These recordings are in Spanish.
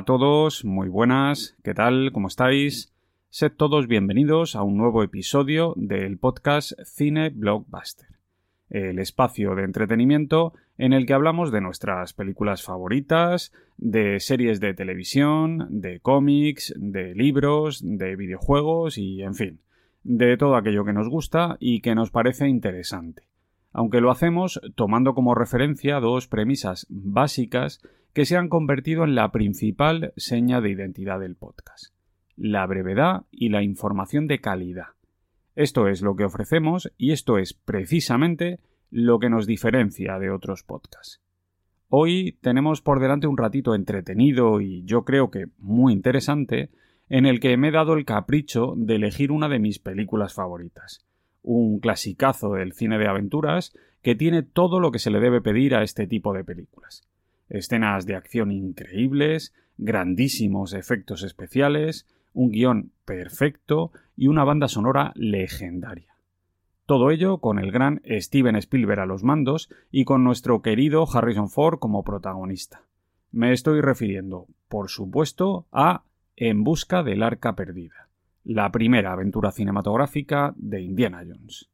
A todos, muy buenas, ¿qué tal? ¿Cómo estáis? Sed todos bienvenidos a un nuevo episodio del podcast Cine Blockbuster, el espacio de entretenimiento en el que hablamos de nuestras películas favoritas, de series de televisión, de cómics, de libros, de videojuegos y, en fin, de todo aquello que nos gusta y que nos parece interesante. Aunque lo hacemos tomando como referencia dos premisas básicas que se han convertido en la principal seña de identidad del podcast. La brevedad y la información de calidad. Esto es lo que ofrecemos y esto es precisamente lo que nos diferencia de otros podcasts. Hoy tenemos por delante un ratito entretenido y yo creo que muy interesante en el que me he dado el capricho de elegir una de mis películas favoritas. Un clasicazo del cine de aventuras que tiene todo lo que se le debe pedir a este tipo de películas escenas de acción increíbles, grandísimos efectos especiales, un guion perfecto y una banda sonora legendaria. Todo ello con el gran Steven Spielberg a los mandos y con nuestro querido Harrison Ford como protagonista. Me estoy refiriendo, por supuesto, a En busca del arca perdida, la primera aventura cinematográfica de Indiana Jones.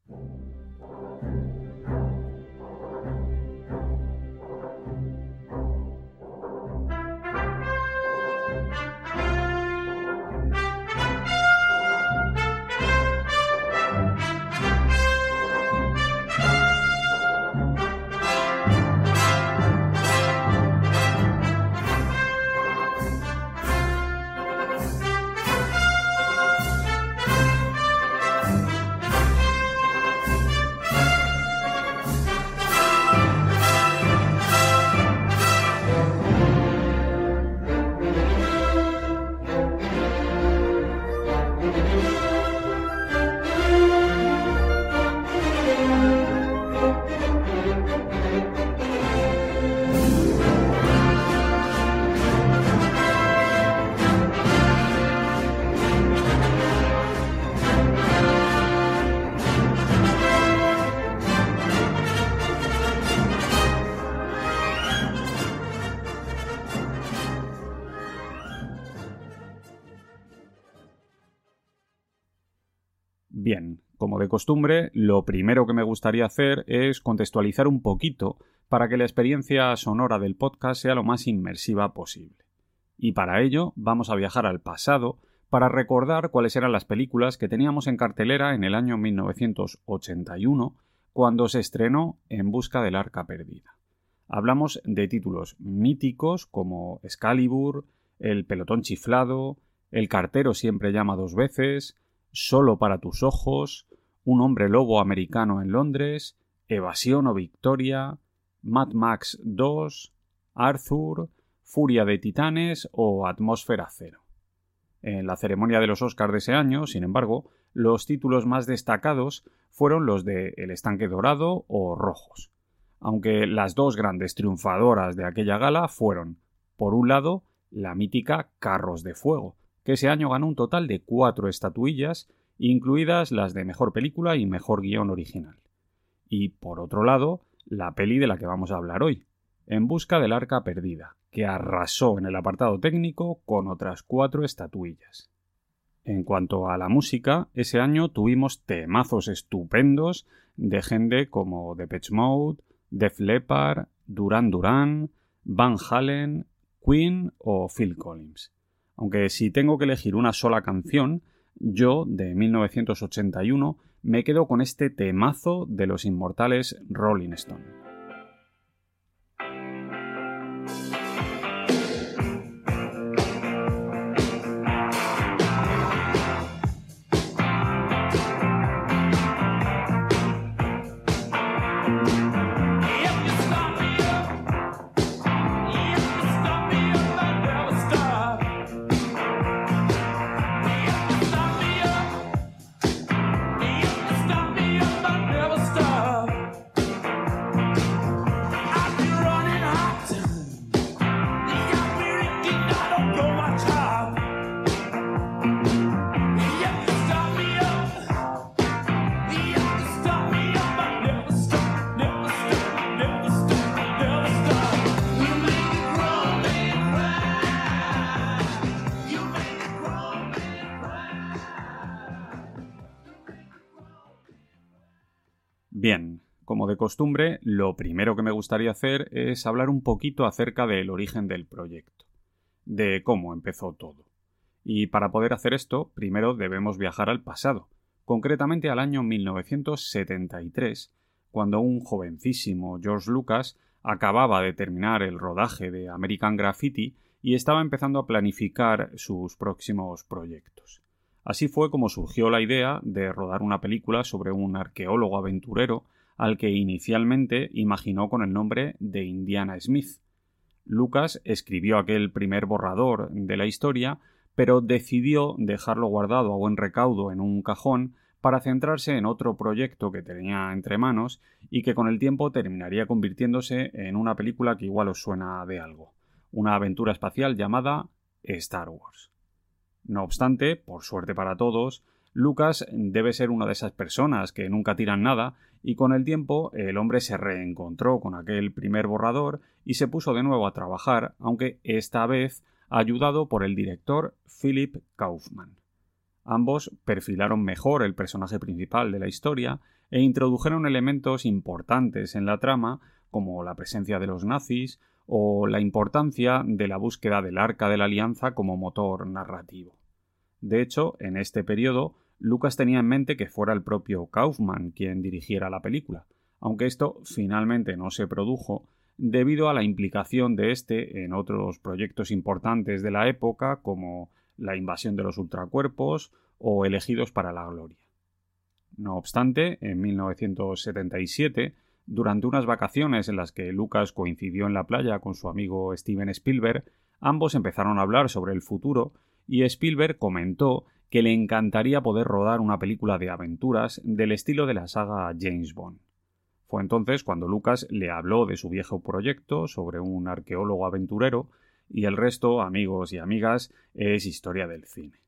De costumbre, lo primero que me gustaría hacer es contextualizar un poquito para que la experiencia sonora del podcast sea lo más inmersiva posible. Y para ello vamos a viajar al pasado para recordar cuáles eran las películas que teníamos en cartelera en el año 1981 cuando se estrenó En busca del arca perdida. Hablamos de títulos míticos como Excalibur, El pelotón chiflado, El cartero siempre llama dos veces, Solo para tus ojos, Un hombre lobo americano en Londres, Evasión o Victoria, Mad Max 2, Arthur, Furia de Titanes o Atmósfera Cero. En la ceremonia de los Oscars de ese año, sin embargo, los títulos más destacados fueron los de El estanque dorado o Rojos, aunque las dos grandes triunfadoras de aquella gala fueron, por un lado, la mítica Carros de Fuego, que ese año ganó un total de cuatro estatuillas, incluidas las de mejor película y mejor guion original. Y por otro lado, la peli de la que vamos a hablar hoy, En busca del arca perdida, que arrasó en el apartado técnico con otras cuatro estatuillas. En cuanto a la música, ese año tuvimos temazos estupendos de gente como Depeche Mode, Def Leppard, Duran Duran, Van Halen, Queen o Phil Collins. Aunque si tengo que elegir una sola canción, yo, de 1981, me quedo con este temazo de los inmortales Rolling Stone. De costumbre, lo primero que me gustaría hacer es hablar un poquito acerca del origen del proyecto, de cómo empezó todo. Y para poder hacer esto, primero debemos viajar al pasado, concretamente al año 1973, cuando un jovencísimo George Lucas acababa de terminar el rodaje de American Graffiti y estaba empezando a planificar sus próximos proyectos. Así fue como surgió la idea de rodar una película sobre un arqueólogo aventurero al que inicialmente imaginó con el nombre de Indiana Smith. Lucas escribió aquel primer borrador de la historia, pero decidió dejarlo guardado a buen recaudo en un cajón para centrarse en otro proyecto que tenía entre manos y que con el tiempo terminaría convirtiéndose en una película que igual os suena de algo, una aventura espacial llamada Star Wars. No obstante, por suerte para todos, Lucas debe ser una de esas personas que nunca tiran nada, y con el tiempo el hombre se reencontró con aquel primer borrador y se puso de nuevo a trabajar, aunque esta vez ayudado por el director Philip Kaufman. Ambos perfilaron mejor el personaje principal de la historia e introdujeron elementos importantes en la trama, como la presencia de los nazis o la importancia de la búsqueda del arca de la alianza como motor narrativo. De hecho, en este periodo, Lucas tenía en mente que fuera el propio Kaufman quien dirigiera la película, aunque esto finalmente no se produjo debido a la implicación de este en otros proyectos importantes de la época como la invasión de los ultracuerpos o elegidos para la gloria. No obstante, en 1977 durante unas vacaciones en las que Lucas coincidió en la playa con su amigo Steven Spielberg, ambos empezaron a hablar sobre el futuro y Spielberg comentó que le encantaría poder rodar una película de aventuras del estilo de la saga James Bond. Fue entonces cuando Lucas le habló de su viejo proyecto sobre un arqueólogo aventurero y el resto, amigos y amigas, es historia del cine.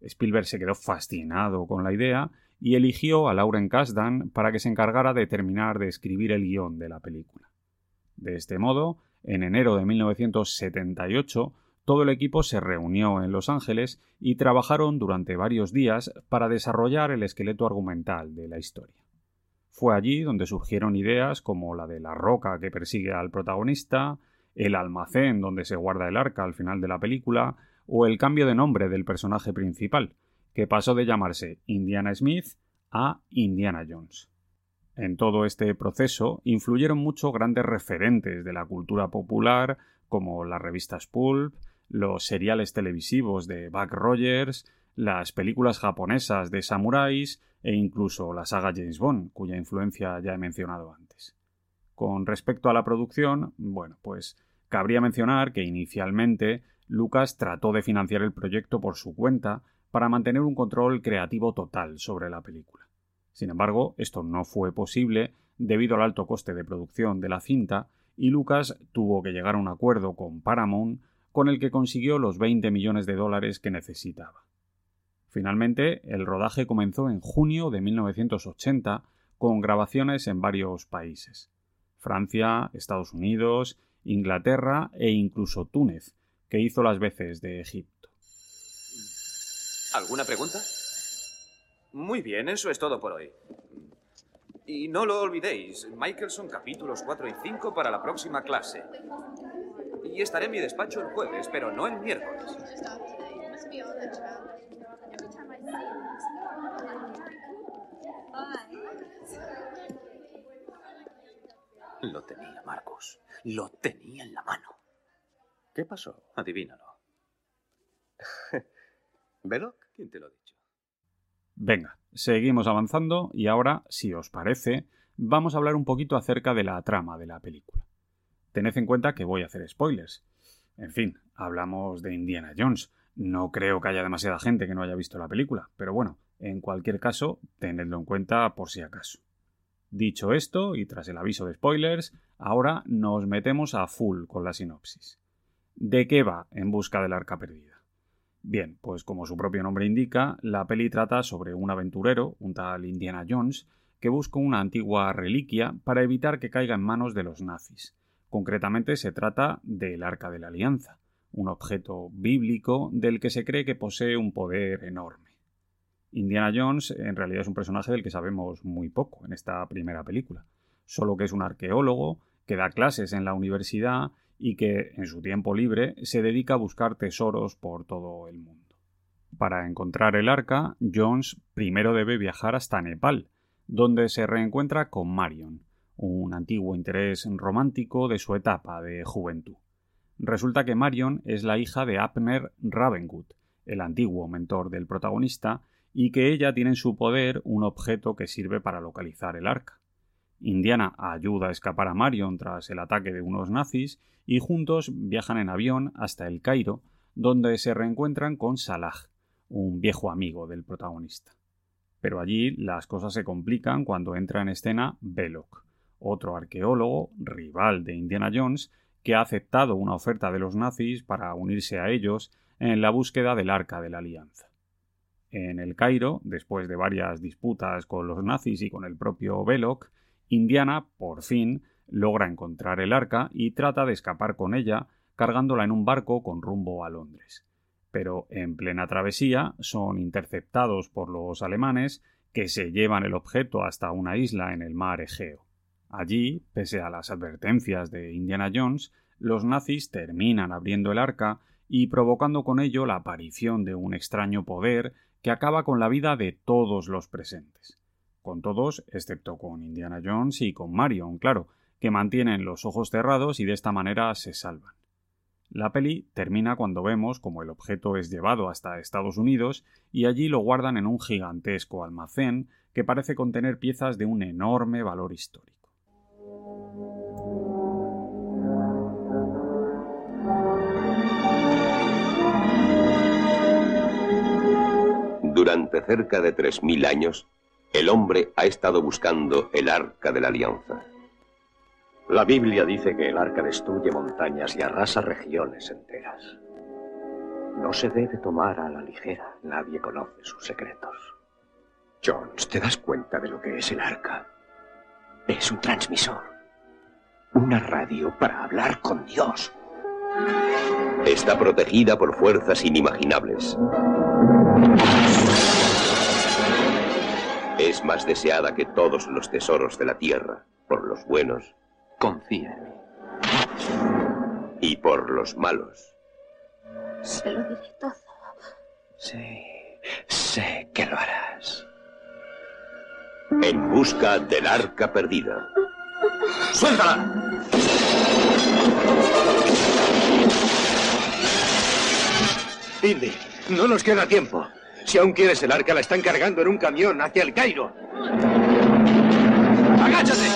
Spielberg se quedó fascinado con la idea y eligió a Lauren Kasdan para que se encargara de terminar de escribir el guion de la película. De este modo, en enero de 1978, todo el equipo se reunió en Los Ángeles y trabajaron durante varios días para desarrollar el esqueleto argumental de la historia. Fue allí donde surgieron ideas como la de la roca que persigue al protagonista, el almacén donde se guarda el arca al final de la película, o el cambio de nombre del personaje principal, que pasó de llamarse Indiana Smith a Indiana Jones. En todo este proceso influyeron mucho grandes referentes de la cultura popular como las revistas Pulp, los seriales televisivos de Buck Rogers, las películas japonesas de samuráis e incluso la saga James Bond, cuya influencia ya he mencionado antes. Con respecto a la producción, bueno, pues cabría mencionar que inicialmente Lucas trató de financiar el proyecto por su cuenta para mantener un control creativo total sobre la película. Sin embargo, esto no fue posible debido al alto coste de producción de la cinta y Lucas tuvo que llegar a un acuerdo con Paramount con el que consiguió los 20 millones de dólares que necesitaba. Finalmente, el rodaje comenzó en junio de 1980 con grabaciones en varios países. Francia, Estados Unidos, Inglaterra e incluso Túnez, que hizo las veces de Egipto. ¿Alguna pregunta? Muy bien, eso es todo por hoy. Y no lo olvidéis, Michelson capítulos 4 y 5 para la próxima clase. Y estaré en mi despacho el jueves, pero no el miércoles. Lo tenía, Marcus. Lo tenía en la mano. ¿Qué pasó? Adivínalo. ¿Veloc? ¿Quién te lo ha dicho? Venga, seguimos avanzando y ahora, si os parece, vamos a hablar un poquito acerca de la trama de la película. Tened en cuenta que voy a hacer spoilers. En fin, hablamos de Indiana Jones. No creo que haya demasiada gente que no haya visto la película, pero bueno, en cualquier caso, tenedlo en cuenta por si acaso. Dicho esto, y tras el aviso de spoilers, ahora nos metemos a full con la sinopsis. ¿De qué va En busca del arca perdida? Bien, pues como su propio nombre indica, la peli trata sobre un aventurero, un tal Indiana Jones, que busca una antigua reliquia para evitar que caiga en manos de los nazis. Concretamente se trata del Arca de la Alianza, un objeto bíblico del que se cree que posee un poder enorme. Indiana Jones en realidad es un personaje del que sabemos muy poco en esta primera película, solo que es un arqueólogo que da clases en la universidad y que en su tiempo libre se dedica a buscar tesoros por todo el mundo. Para encontrar el arca, Jones primero debe viajar hasta Nepal, donde se reencuentra con Marion, un antiguo interés romántico de su etapa de juventud. Resulta que Marion es la hija de Abner Ravenwood, el antiguo mentor del protagonista, y que ella tiene en su poder un objeto que sirve para localizar el arca. Indiana ayuda a escapar a Marion tras el ataque de unos nazis y juntos viajan en avión hasta el Cairo, donde se reencuentran con Salah, un viejo amigo del protagonista. Pero allí las cosas se complican cuando entra en escena Belloc, otro arqueólogo, rival de Indiana Jones, que ha aceptado una oferta de los nazis para unirse a ellos en la búsqueda del Arca de la Alianza. En el Cairo, después de varias disputas con los nazis y con el propio Belloc, Indiana, por fin, logra encontrar el arca y trata de escapar con ella, cargándola en un barco con rumbo a Londres. Pero en plena travesía son interceptados por los alemanes, que se llevan el objeto hasta una isla en el mar Egeo. Allí, pese a las advertencias de Indiana Jones, los nazis terminan abriendo el arca y provocando con ello la aparición de un extraño poder que acaba con la vida de todos los presentes con todos, excepto con Indiana Jones y con Marion, claro, que mantienen los ojos cerrados y de esta manera se salvan. La peli termina cuando vemos como el objeto es llevado hasta Estados Unidos y allí lo guardan en un gigantesco almacén que parece contener piezas de un enorme valor histórico. Durante cerca de 3.000 años, el hombre ha estado buscando el arca de la alianza. La Biblia dice que el arca destruye montañas y arrasa regiones enteras. No se debe tomar a la ligera. Nadie conoce sus secretos. Jones, ¿te das cuenta de lo que es el arca? Es un transmisor. Una radio para hablar con Dios. Está protegida por fuerzas inimaginables es más deseada que todos los tesoros de la tierra, por los buenos. Confía en mí. Y por los malos. Se lo diré todo. Sí, sé que lo harás. En busca del arca perdida. ¡Suéltala! Indy, no nos queda tiempo. Si aún quieres el arca, la están cargando en un camión hacia el Cairo. ¡Agáchate!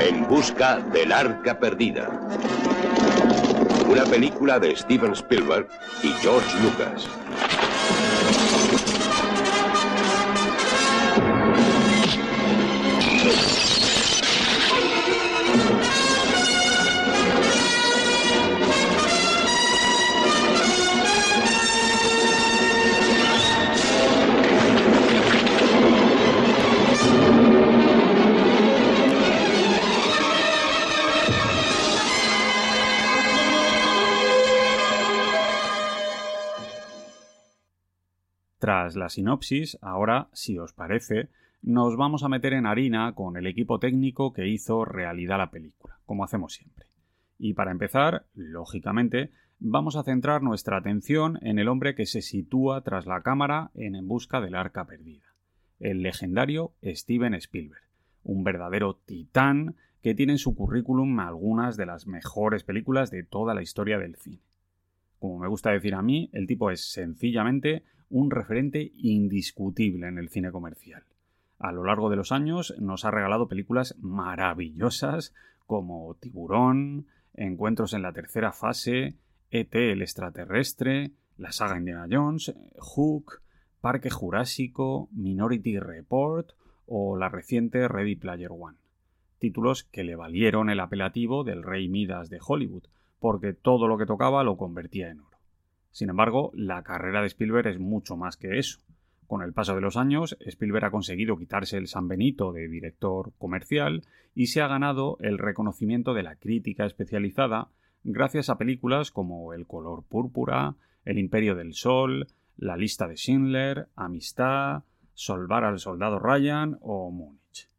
En busca del arca perdida. Una película de Steven Spielberg y George Lucas. Tras la sinopsis, ahora, si os parece, nos vamos a meter en harina con el equipo técnico que hizo realidad la película, como hacemos siempre. Y para empezar, lógicamente, vamos a centrar nuestra atención en el hombre que se sitúa tras la cámara en En busca del arca perdida, el legendario Steven Spielberg, un verdadero titán que tiene en su currículum algunas de las mejores películas de toda la historia del cine. Como me gusta decir a mí, el tipo es sencillamente un referente indiscutible en el cine comercial. A lo largo de los años nos ha regalado películas maravillosas como Tiburón, Encuentros en la tercera fase, ET el extraterrestre, la saga Indiana Jones, Hook, Parque Jurásico, Minority Report o la reciente Ready Player One. Títulos que le valieron el apelativo del Rey Midas de Hollywood, porque todo lo que tocaba lo convertía en oro. Sin embargo, la carrera de Spielberg es mucho más que eso. Con el paso de los años, Spielberg ha conseguido quitarse el San Benito de director comercial y se ha ganado el reconocimiento de la crítica especializada gracias a películas como El color púrpura, El imperio del sol, La lista de Schindler, Amistad, Solvar al soldado Ryan o Múnich.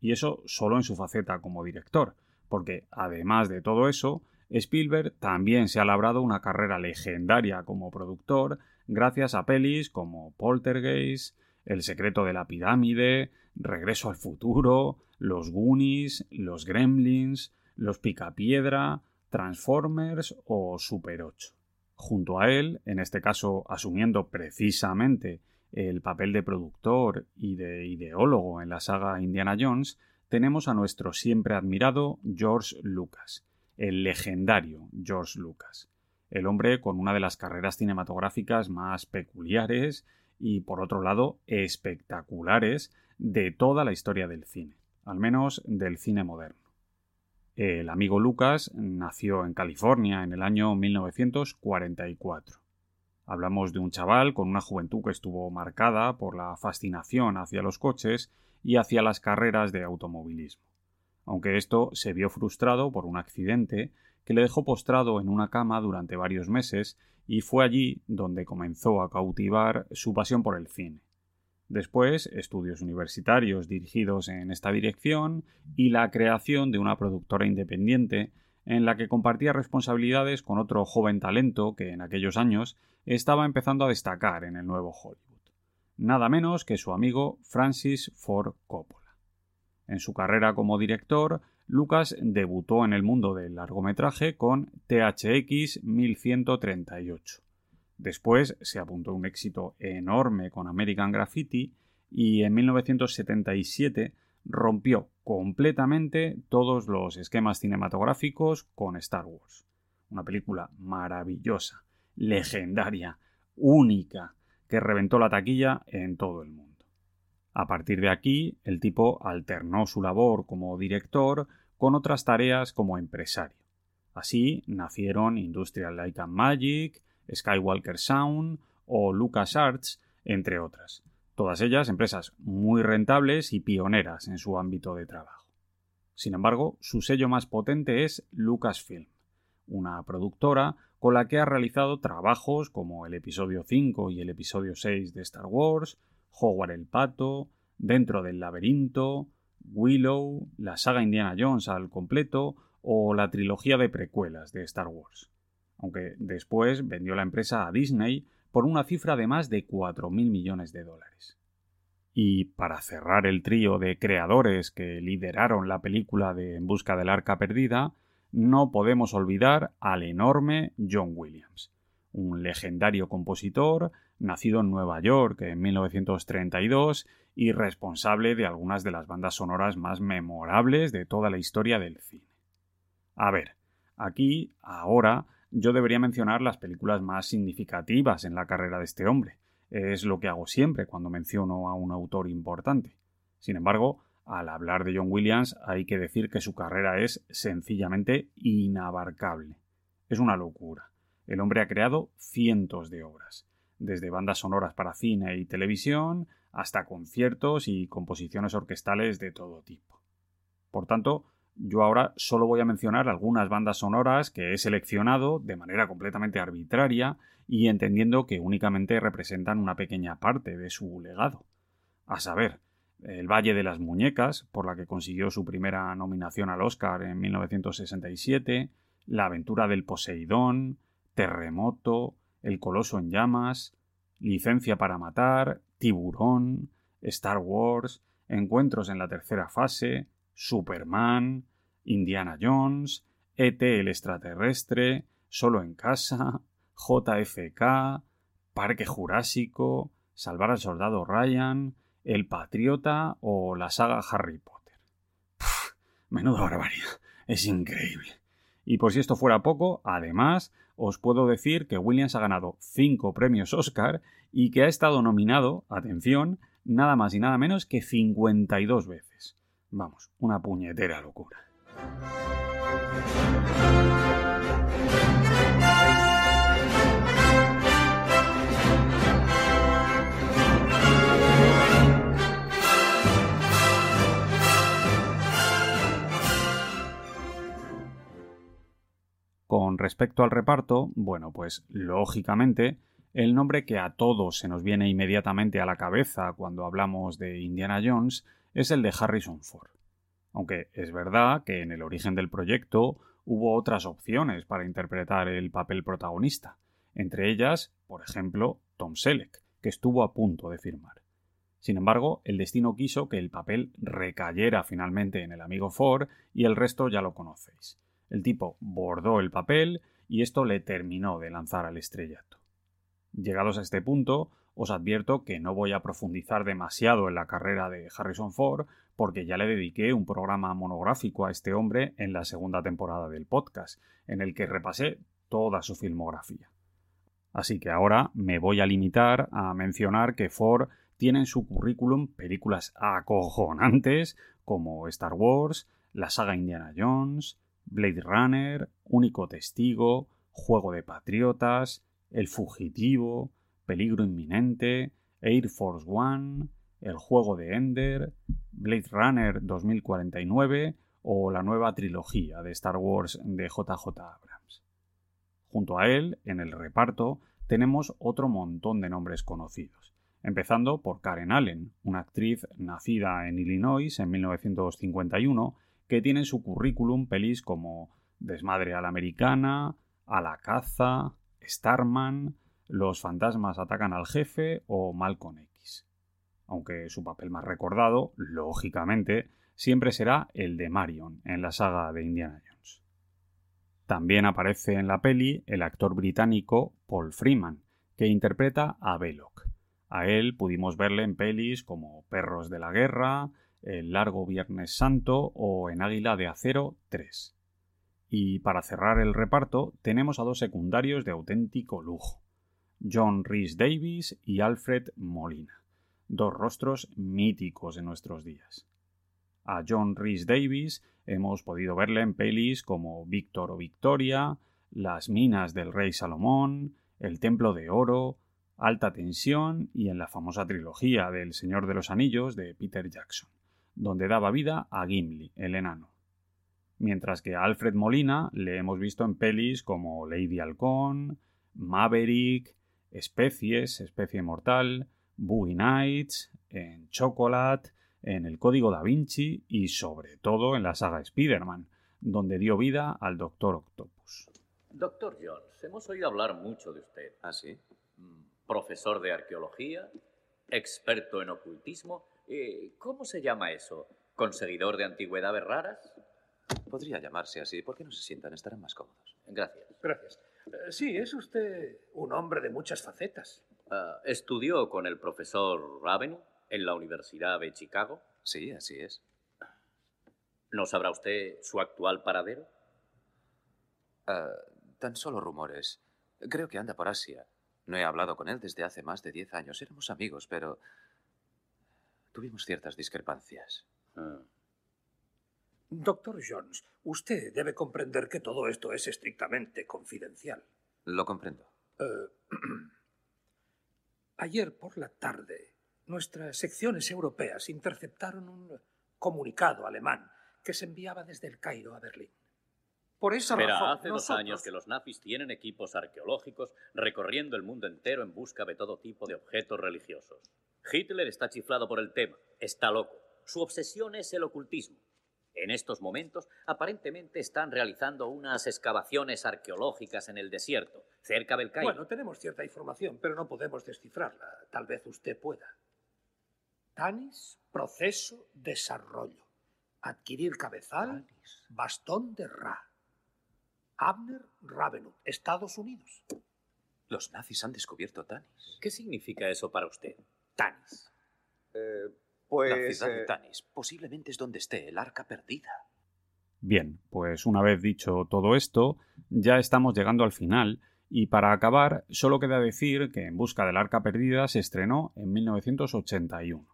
Y eso solo en su faceta como director, porque además de todo eso, Spielberg también se ha labrado una carrera legendaria como productor gracias a pelis como Poltergeist, El secreto de la pirámide, Regreso al futuro, Los Goonies, Los Gremlins, Los Picapiedra, Transformers o Super 8. Junto a él, en este caso asumiendo precisamente el papel de productor y de ideólogo en la saga Indiana Jones, tenemos a nuestro siempre admirado George Lucas, el legendario George Lucas el hombre con una de las carreras cinematográficas más peculiares y, por otro lado, espectaculares de toda la historia del cine, al menos del cine moderno. El amigo Lucas nació en California en el año 1944. Hablamos de un chaval con una juventud que estuvo marcada por la fascinación hacia los coches y hacia las carreras de automovilismo. Aunque esto se vio frustrado por un accidente que le dejó postrado en una cama durante varios meses y fue allí donde comenzó a cautivar su pasión por el cine. Después, estudios universitarios dirigidos en esta dirección y la creación de una productora independiente en la que compartía responsabilidades con otro joven talento que en aquellos años estaba empezando a destacar en el nuevo Hollywood. Nada menos que su amigo Francis Ford Coppola. En su carrera como director Lucas debutó en el mundo del largometraje con THX 1138. Después se apuntó un éxito enorme con American Graffiti y en 1977 rompió completamente todos los esquemas cinematográficos con Star Wars. Una película maravillosa, legendaria, única, que reventó la taquilla en todo el mundo. A partir de aquí, el tipo alternó su labor como director con otras tareas como empresario. Así nacieron Industrial Light and Magic, Skywalker Sound o LucasArts, entre otras. Todas ellas empresas muy rentables y pioneras en su ámbito de trabajo. Sin embargo, su sello más potente es Lucasfilm, una productora con la que ha realizado trabajos como el episodio 5 y el episodio 6 de Star Wars, Howard el Pato, Dentro del Laberinto, Willow, la saga Indiana Jones al completo o la trilogía de precuelas de Star Wars. Aunque después vendió la empresa a Disney por una cifra de más de 4.000 millones de dólares. Y para cerrar el trío de creadores que lideraron la película de En busca del arca perdida, no podemos olvidar al enorme John Williams, un legendario compositor, nacido en Nueva York en 1932 y responsable de algunas de las bandas sonoras más memorables de toda la historia del cine. A ver, aquí, ahora, yo debería mencionar las películas más significativas en la carrera de este hombre. Es lo que hago siempre cuando menciono a un autor importante. Sin embargo, al hablar de John Williams hay que decir que su carrera es sencillamente inabarcable. Es una locura. El hombre ha creado cientos de obras, desde bandas sonoras para cine y televisión hasta conciertos y composiciones orquestales de todo tipo. Por tanto, Yo ahora solo voy a mencionar algunas bandas sonoras que he seleccionado de manera completamente arbitraria y entendiendo que únicamente representan una pequeña parte de su legado. A saber, El Valle de las Muñecas, por la que consiguió su primera nominación al Oscar en 1967, La aventura del Poseidón, Terremoto, El Coloso en Llamas, Licencia para Matar, Tiburón, Star Wars, Encuentros en la tercera fase, Superman, Indiana Jones, ET el extraterrestre, Solo en casa, JFK, Parque Jurásico, Salvar al Soldado Ryan, El Patriota o la saga Harry Potter. menuda barbaridad. Es increíble. Y por si esto fuera poco, además, os puedo decir que Williams ha ganado 5 premios Oscar y que ha estado nominado, atención, nada más y nada menos que 52 veces. Vamos, una puñetera locura. Con respecto al reparto, bueno, pues lógicamente el nombre que a todos se nos viene inmediatamente a la cabeza cuando hablamos de Indiana Jones es el de Harrison Ford. Aunque es verdad que en el origen del proyecto hubo otras opciones para interpretar el papel protagonista, entre ellas, por ejemplo, Tom Selleck, que estuvo a punto de firmar. Sin embargo, el destino quiso que el papel recayera finalmente en el amigo Ford y el resto ya lo conocéis. El tipo bordó el papel y esto le terminó de lanzar al estrellato. Llegados a este punto, os advierto que no voy a profundizar demasiado en la carrera de Harrison Ford porque ya le dediqué un programa monográfico a este hombre en la segunda temporada del podcast, en el que repasé toda su filmografía. Así que ahora me voy a limitar a mencionar que Ford tiene en su currículum películas acojonantes como Star Wars, la saga Indiana Jones, Blade Runner, Único Testigo, Juego de Patriotas, El Fugitivo, Peligro Inminente, Air Force One, El Juego de Ender, Blade Runner 2049 o la nueva trilogía de Star Wars de JJ Abrams. Junto a él, en el reparto, tenemos otro montón de nombres conocidos, empezando por Karen Allen, una actriz nacida en Illinois en 1951 que tiene en su currículum pelis como Desmadre a la Americana, A la Caza, Starman, Los fantasmas atacan al jefe o Malcolm X. Aunque su papel más recordado, lógicamente, siempre será el de Marion en la saga de Indiana Jones. También aparece en la peli el actor británico Paul Freeman, que interpreta a Belloc. A él pudimos verle en pelis como Perros de la Guerra, el Largo Viernes Santo o En Águila de Acero 3. Y para cerrar el reparto tenemos a dos secundarios de auténtico lujo, John Rhys Davis y Alfred Molina, dos rostros míticos en nuestros días. A John Rhys Davis hemos podido verle en pelis como Víctor o Victoria, Las minas del rey Salomón, El templo de oro, Alta tensión y en la famosa trilogía del Señor de los Anillos de Peter Jackson donde daba vida a Gimli, el enano. Mientras que a Alfred Molina le hemos visto en pelis como Lady Halcón, Maverick, Especies, Especie Mortal, Boogie Nights, en Chocolate, en El Código da Vinci y sobre todo en la saga Spider-Man, donde dio vida al Doctor Octopus. Doctor Jones, hemos oído hablar mucho de usted. ¿Ah, sí? Mm, Profesor de arqueología, experto en ocultismo eh, ¿Cómo se llama eso? ¿Conseguidor de antigüedades raras? Podría llamarse así. ¿Por qué no se sientan? Estarán más cómodos. Gracias. Gracias. Eh, sí, es usted un hombre de muchas facetas. Ah, ¿Estudió con el profesor Raven en la Universidad de Chicago? Sí, así es. ¿No sabrá usted su actual paradero? Ah, tan solo rumores. Creo que anda por Asia. No he hablado con él desde hace más de diez años. Éramos amigos, pero tuvimos ciertas discrepancias. Ah. Doctor Jones, usted debe comprender que todo esto es estrictamente confidencial. Lo comprendo. Eh, ayer por la tarde, nuestras secciones europeas interceptaron un comunicado alemán que se enviaba desde el Cairo a Berlín. Por esa Pero razón, hace dos nosotros- años que los nazis tienen equipos arqueológicos recorriendo el mundo entero en busca de todo tipo de objetos religiosos. Hitler está chiflado por el tema, está loco. Su obsesión es el ocultismo. En estos momentos, aparentemente están realizando unas excavaciones arqueológicas en el desierto, cerca del Cairo. Bueno, tenemos cierta información, pero no podemos descifrarla. Tal vez usted pueda. Tanis, proceso, desarrollo. Adquirir cabezal, bastón de Ra. Abner Ravenut, Estados Unidos. Los nazis han descubierto Tanis. ¿Qué significa eso para usted? Tanis. Eh, la pues... ciudad de eh, Tanis. Posiblemente es donde esté el arca perdida. Bien, pues una vez dicho todo esto, ya estamos llegando al final y para acabar solo queda decir que En Busca del Arca Perdida se estrenó en 1981,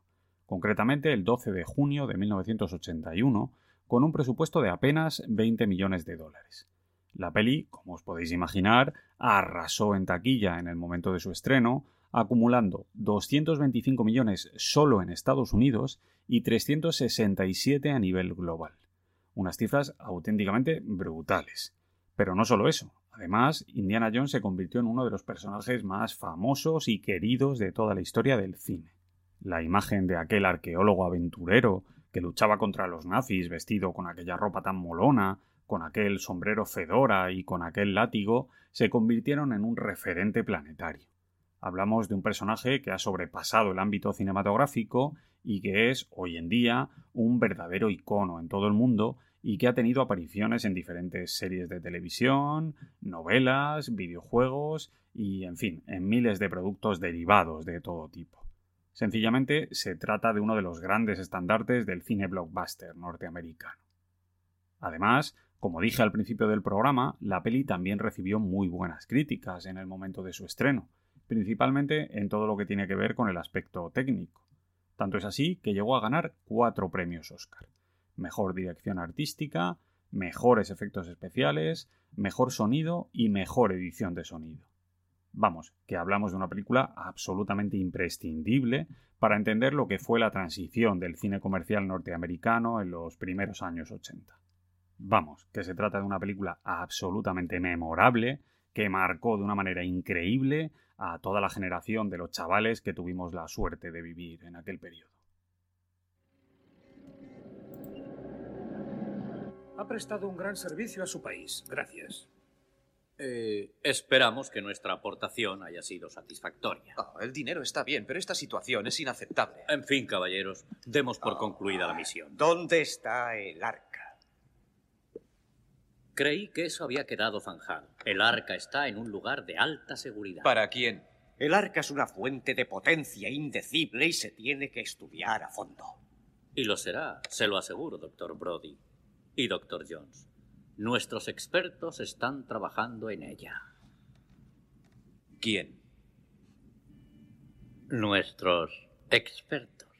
concretamente el 12 de junio de 1981, con un presupuesto de apenas 20 millones de dólares. La peli, como os podéis imaginar, arrasó en taquilla en el momento de su estreno, acumulando 225 millones solo en Estados Unidos y 367 a nivel global unas cifras auténticamente brutales. Pero no solo eso. Además, Indiana Jones se convirtió en uno de los personajes más famosos y queridos de toda la historia del cine. La imagen de aquel arqueólogo aventurero que luchaba contra los nazis vestido con aquella ropa tan molona, con aquel sombrero fedora y con aquel látigo, se convirtieron en un referente planetario. Hablamos de un personaje que ha sobrepasado el ámbito cinematográfico y que es, hoy en día, un verdadero icono en todo el mundo y que ha tenido apariciones en diferentes series de televisión, novelas, videojuegos y, en fin, en miles de productos derivados de todo tipo. Sencillamente se trata de uno de los grandes estandartes del cine blockbuster norteamericano. Además, como dije al principio del programa, la peli también recibió muy buenas críticas en el momento de su estreno, principalmente en todo lo que tiene que ver con el aspecto técnico. Tanto es así que llegó a ganar cuatro premios Oscar. Mejor dirección artística, mejores efectos especiales, mejor sonido y mejor edición de sonido. Vamos, que hablamos de una película absolutamente imprescindible para entender lo que fue la transición del cine comercial norteamericano en los primeros años 80. Vamos, que se trata de una película absolutamente memorable que marcó de una manera increíble a toda la generación de los chavales que tuvimos la suerte de vivir en aquel periodo. Ha prestado un gran servicio a su país. Gracias. Eh, esperamos que nuestra aportación haya sido satisfactoria. Ah, el dinero está bien, pero esta situación es inaceptable. En fin, caballeros, demos por concluida la misión. ¿Dónde está el arca? Creí que eso había quedado zanjado. El arca está en un lugar de alta seguridad. ¿Para quién? El arca es una fuente de potencia indecible y se tiene que estudiar a fondo. Y lo será, se lo aseguro, doctor Brody y doctor Jones. Nuestros expertos están trabajando en ella. ¿Quién? Nuestros expertos.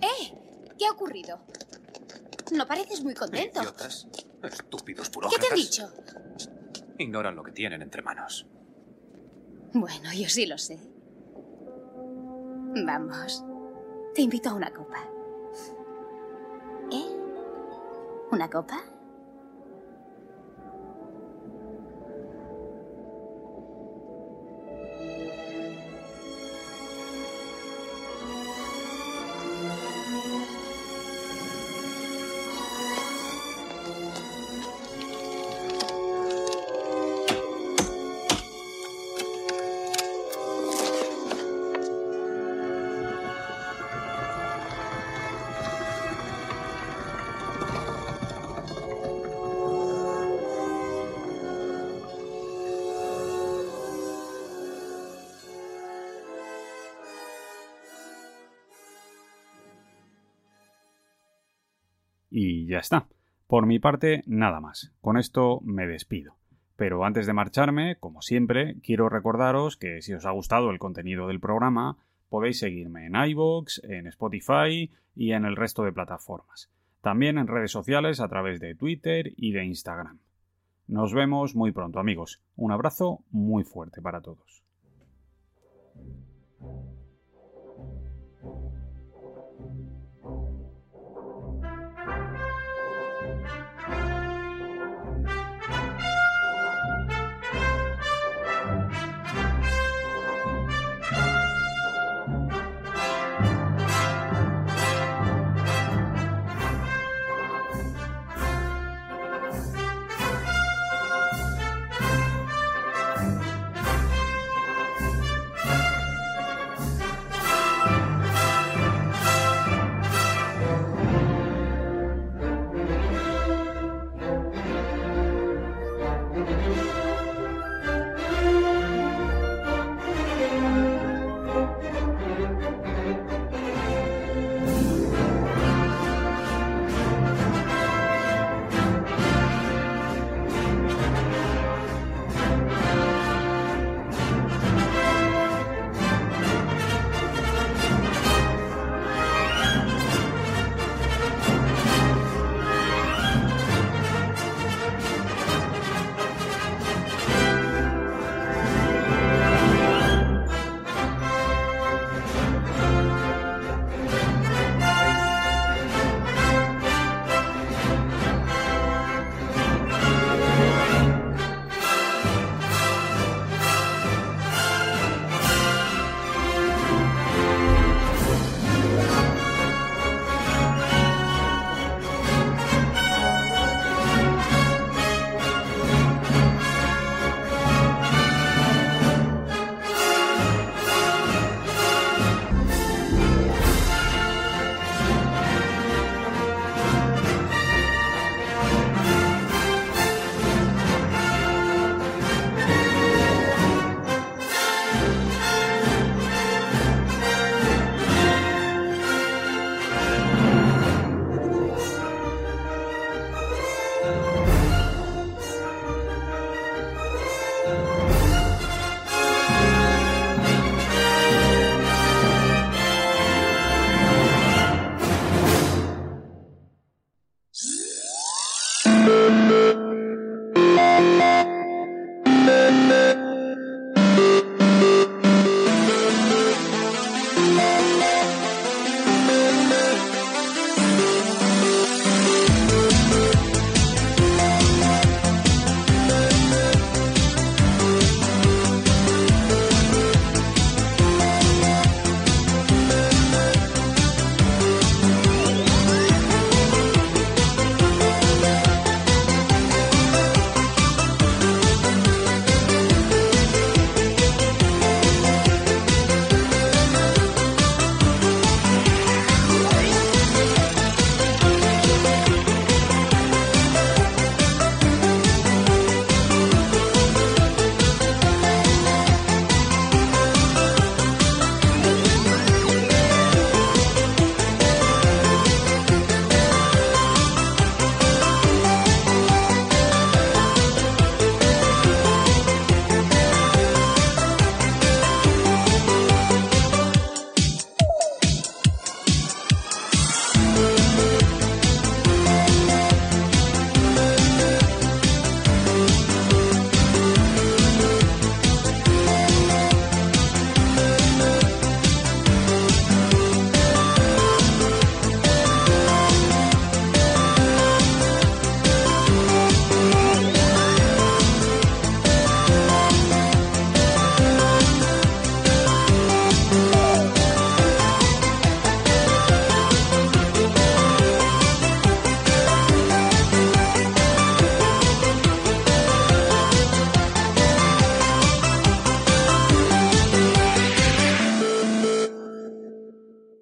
¡Eh! ¿Qué ha ocurrido? No pareces muy contento. Idiotas. Estúpidos ¿Qué burócratas. te han dicho? Ignoran lo que tienen entre manos. Bueno, yo sí lo sé. Vamos. Te invito a una copa. ¿Eh? ¿Una copa? Y ya está. Por mi parte, nada más. Con esto me despido. Pero antes de marcharme, como siempre, quiero recordaros que si os ha gustado el contenido del programa, podéis seguirme en iVoox, en Spotify y en el resto de plataformas. También en redes sociales a través de Twitter y de Instagram. Nos vemos muy pronto, amigos. Un abrazo muy fuerte para todos.